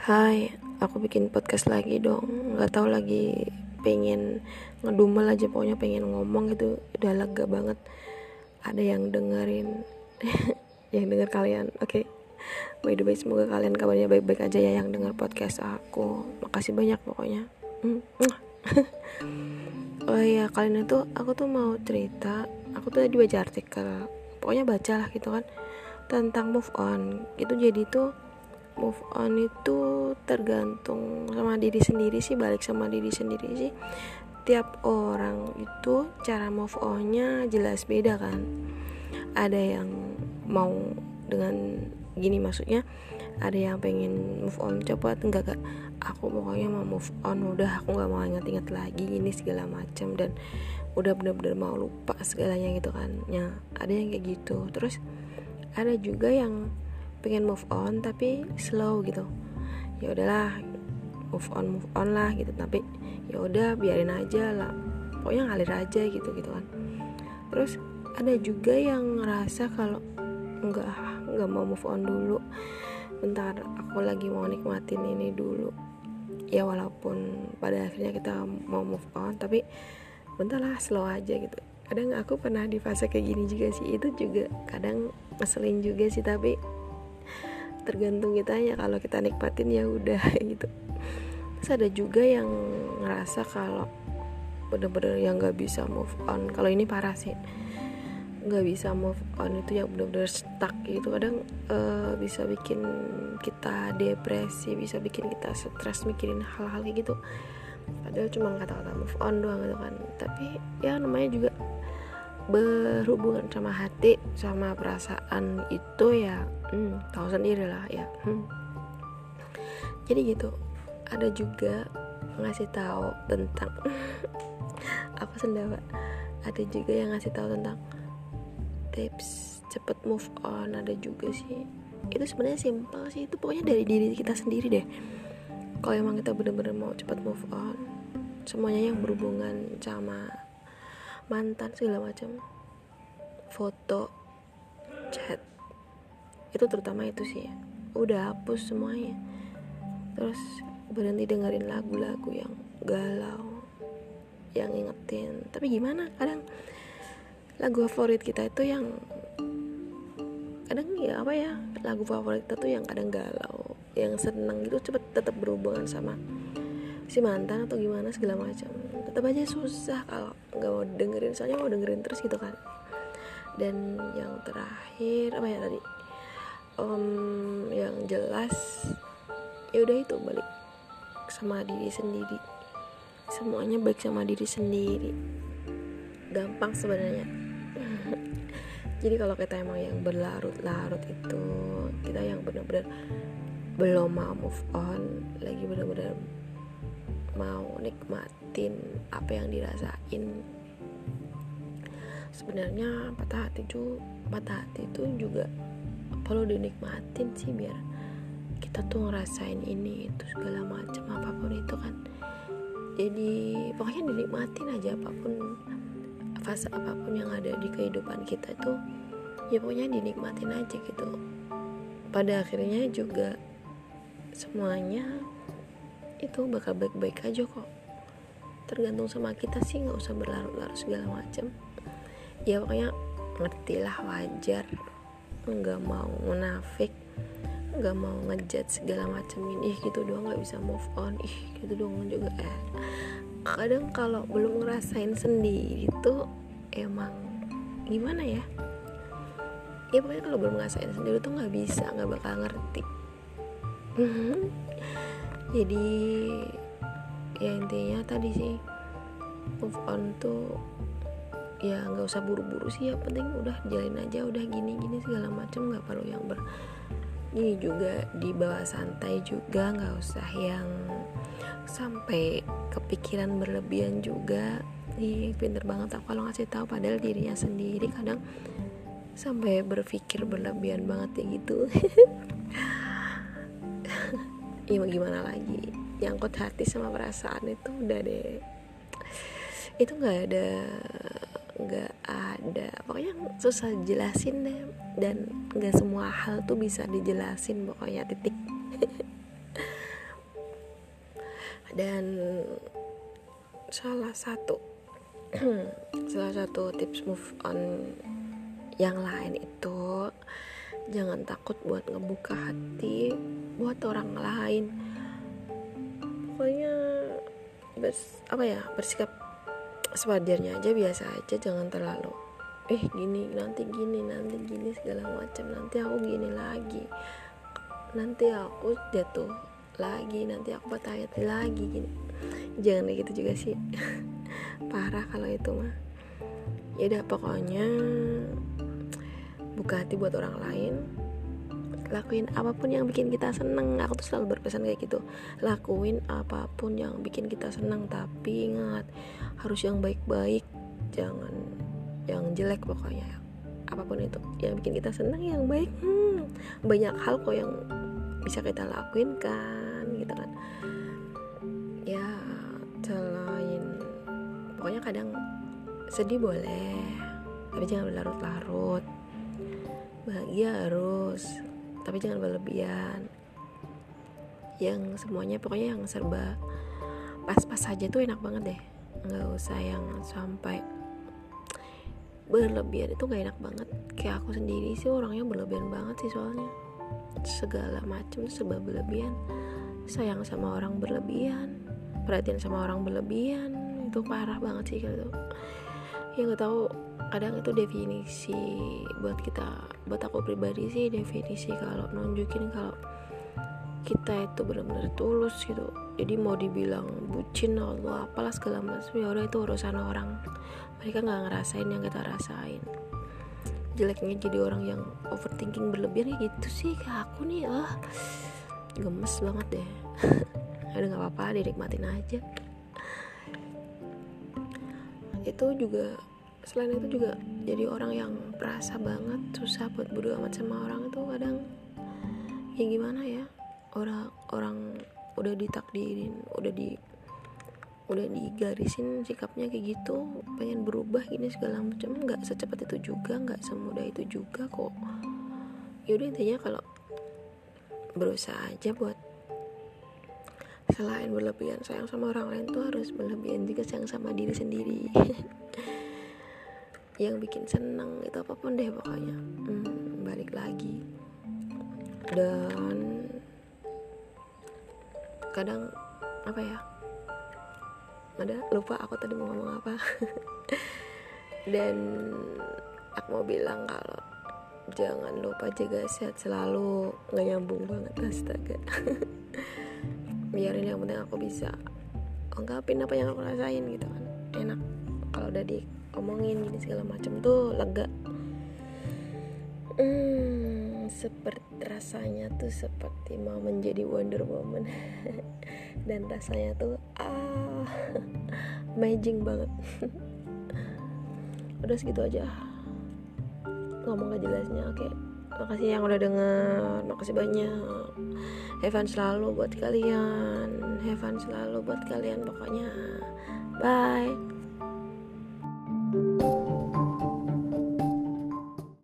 Hai, aku bikin podcast lagi dong. Gak tahu lagi pengen ngedumel aja pokoknya pengen ngomong gitu udah lega banget. Ada yang dengerin, yang denger kalian. Oke. Okay. By the way, semoga kalian kabarnya baik-baik aja ya yang denger podcast aku. Makasih banyak pokoknya. Hmm, oh iya, kalian itu aku tuh mau cerita. Aku tuh tadi baca artikel. Pokoknya baca lah gitu kan tentang move on. Itu jadi tuh move on itu tergantung sama diri sendiri sih balik sama diri sendiri sih. Tiap orang itu cara move onnya jelas beda kan. Ada yang mau dengan gini maksudnya ada yang pengen move on cepat enggak gak aku pokoknya mau move on udah aku nggak mau inget-inget lagi ini segala macam dan udah bener-bener mau lupa segalanya gitu kan. Ya ada yang kayak gitu. Terus ada juga yang pengen move on tapi slow gitu. Ya udahlah move on move on lah gitu. Tapi ya udah biarin aja lah. Pokoknya ngalir aja gitu gitu kan. Terus ada juga yang ngerasa kalau nggak nggak mau move on dulu. Bentar aku lagi mau nikmatin ini dulu. Ya walaupun pada akhirnya kita mau move on tapi bentar lah slow aja gitu. Kadang aku pernah di fase kayak gini juga sih. Itu juga kadang ngeselin juga sih tapi tergantung kita ya kalau kita nikmatin ya udah gitu. Terus ada juga yang ngerasa kalau bener-bener yang nggak bisa move on. Kalau ini parah sih. Nggak bisa move on itu yang bener-bener stuck gitu. Kadang uh, bisa bikin kita depresi bisa bikin kita stres mikirin hal-hal kayak gitu. Padahal cuma kata-kata move on doang gitu kan. Tapi ya namanya juga berhubungan sama hati sama perasaan itu ya hmm, tahu sendiri lah ya hmm. jadi gitu ada juga ngasih tahu tentang apa sendawa? Ada juga yang ngasih tahu tentang tips cepet move on ada juga sih. Itu sebenarnya simpel sih itu pokoknya dari diri kita sendiri deh. Kalau emang kita bener-bener mau cepet move on semuanya yang berhubungan sama mantan segala macam. Foto chat. Itu terutama itu sih. Udah hapus semuanya. Terus berhenti dengerin lagu-lagu yang galau yang ingetin tapi gimana? Kadang lagu favorit kita itu yang kadang ya apa ya? Lagu favorit kita tuh yang kadang galau yang seneng gitu cepet tetap berhubungan sama si mantan atau gimana segala macam tetap aja susah kalau nggak mau dengerin soalnya mau dengerin terus gitu kan. Dan yang terakhir apa ya tadi? Um, yang jelas ya udah itu balik sama diri sendiri. Semuanya baik sama diri sendiri. Gampang sebenarnya. Jadi kalau kita emang yang berlarut-larut itu kita yang benar-benar belum mau move on lagi benar-benar mau nikmatin apa yang dirasain. Sebenarnya patah hati itu patah hati itu juga perlu dinikmatin sih biar kita tuh ngerasain ini itu segala macam apa pun itu kan. Jadi pokoknya dinikmatin aja apa pun fase apa pun yang ada di kehidupan kita itu ya pokoknya dinikmatin aja gitu. Pada akhirnya juga semuanya itu bakal baik-baik aja kok. Tergantung sama kita sih nggak usah berlarut-larut segala macam ya pokoknya ngerti lah wajar. Nggak mau munafik nggak mau ngejat segala macam ini. Ih gitu doang nggak bisa move on. Ih gitu doang juga. Eh kadang kalau belum ngerasain sendiri tuh emang gimana ya? Ya pokoknya kalau belum ngerasain sendiri tuh nggak bisa nggak bakal ngerti jadi ya intinya tadi sih move on tuh ya nggak usah buru-buru sih ya penting udah jalin aja udah gini gini segala macam nggak perlu yang ber ini juga di bawah santai juga nggak usah yang sampai kepikiran berlebihan juga. Ih pinter banget aku kalau ngasih tahu padahal dirinya sendiri kadang sampai berpikir berlebihan banget ya gitu ya mau gimana lagi? Nyangkut hati sama perasaan itu udah deh. Itu nggak ada nggak ada. Pokoknya susah jelasin deh. Dan nggak semua hal tuh bisa dijelasin pokoknya titik. Dan salah satu salah satu tips move on yang lain itu jangan takut buat ngebuka hati buat orang lain. Pokoknya bers apa ya bersikap sewajarnya aja biasa aja jangan terlalu eh gini nanti gini nanti gini segala macam nanti aku gini lagi nanti aku jatuh lagi nanti aku patah hati lagi gini. Jangan kayak gitu juga sih. Parah kalau itu mah. Ya udah pokoknya buka hati buat orang lain. Lakuin apa pun yang bikin kita seneng. Aku tuh selalu berpesan kayak gitu. Lakuin apa pun yang bikin kita seneng. Tapi ingat harus yang baik-baik. Jangan yang jelek pokoknya. Apa pun itu. Yang bikin kita seneng yang baik. Hmm, banyak hal kok yang bisa kita lakuin kan gitu kan. Ya selain pokoknya kadang sedih boleh. Tapi jangan berlarut-larut bahagia harus tapi jangan berlebihan. Yang semuanya pokoknya yang serba pas-pas saja tuh enak banget deh. Nggak usah yang sampai berlebihan itu gak enak banget. Kayak aku sendiri sih orangnya berlebihan banget sih soalnya. Segala macam serba berlebihan. Sayang sama orang berlebihan perhatian sama orang berlebihan itu parah banget sih gitu ya nggak tahu. Kadang itu definisi buat kita buat aku pribadi sih definisi kalau nunjukin kalau kita itu benar-benar tulus gitu. Jadi mau dibilang bucin atau apalah segala macam ya udah itu urusan orang. Mereka nggak ngerasain yang kita rasain. Jeleknya jadi orang yang overthinking berlebihan ya gitu sih kayak aku nih. Ah gemes banget deh. Ada nggak apa-apa dinikmatin aja itu juga selain itu juga jadi orang yang perasa banget susah buat bodo amat sama orang itu kadang. Ya gimana ya orang orang udah ditakdirin udah di udah digarisin sikapnya kayak gitu pengen berubah gini segala macam nggak secepat itu juga nggak semudah itu juga kok. Yaudah intinya kalau berusaha aja buat selain berlebihan sayang sama orang lain tuh harus berlebihan juga sayang sama diri sendiri. Yang bikin seneng itu apa pun deh pokoknya. Hmm, balik lagi. Dan kadang apa ya ada lupa aku tadi mau ngomong apa. Dan aku mau bilang kalau jangan lupa jaga sehat selalu. Nggak nyambung banget astaga biarin yang penting aku bisa ungkapin apa yang aku rasain gitu kan. Enak kalau udah di omongin gini segala macam tuh lega. Hmm, seperti rasanya tuh seperti mau menjadi Wonder Woman. Dan rasanya tuh ah amazing banget. Udah segitu aja. Ngomong gak jelasnya oke makasih yang udah denger makasih banyak. Have fun selalu buat kalian have fun selalu buat kalian pokoknya. Bye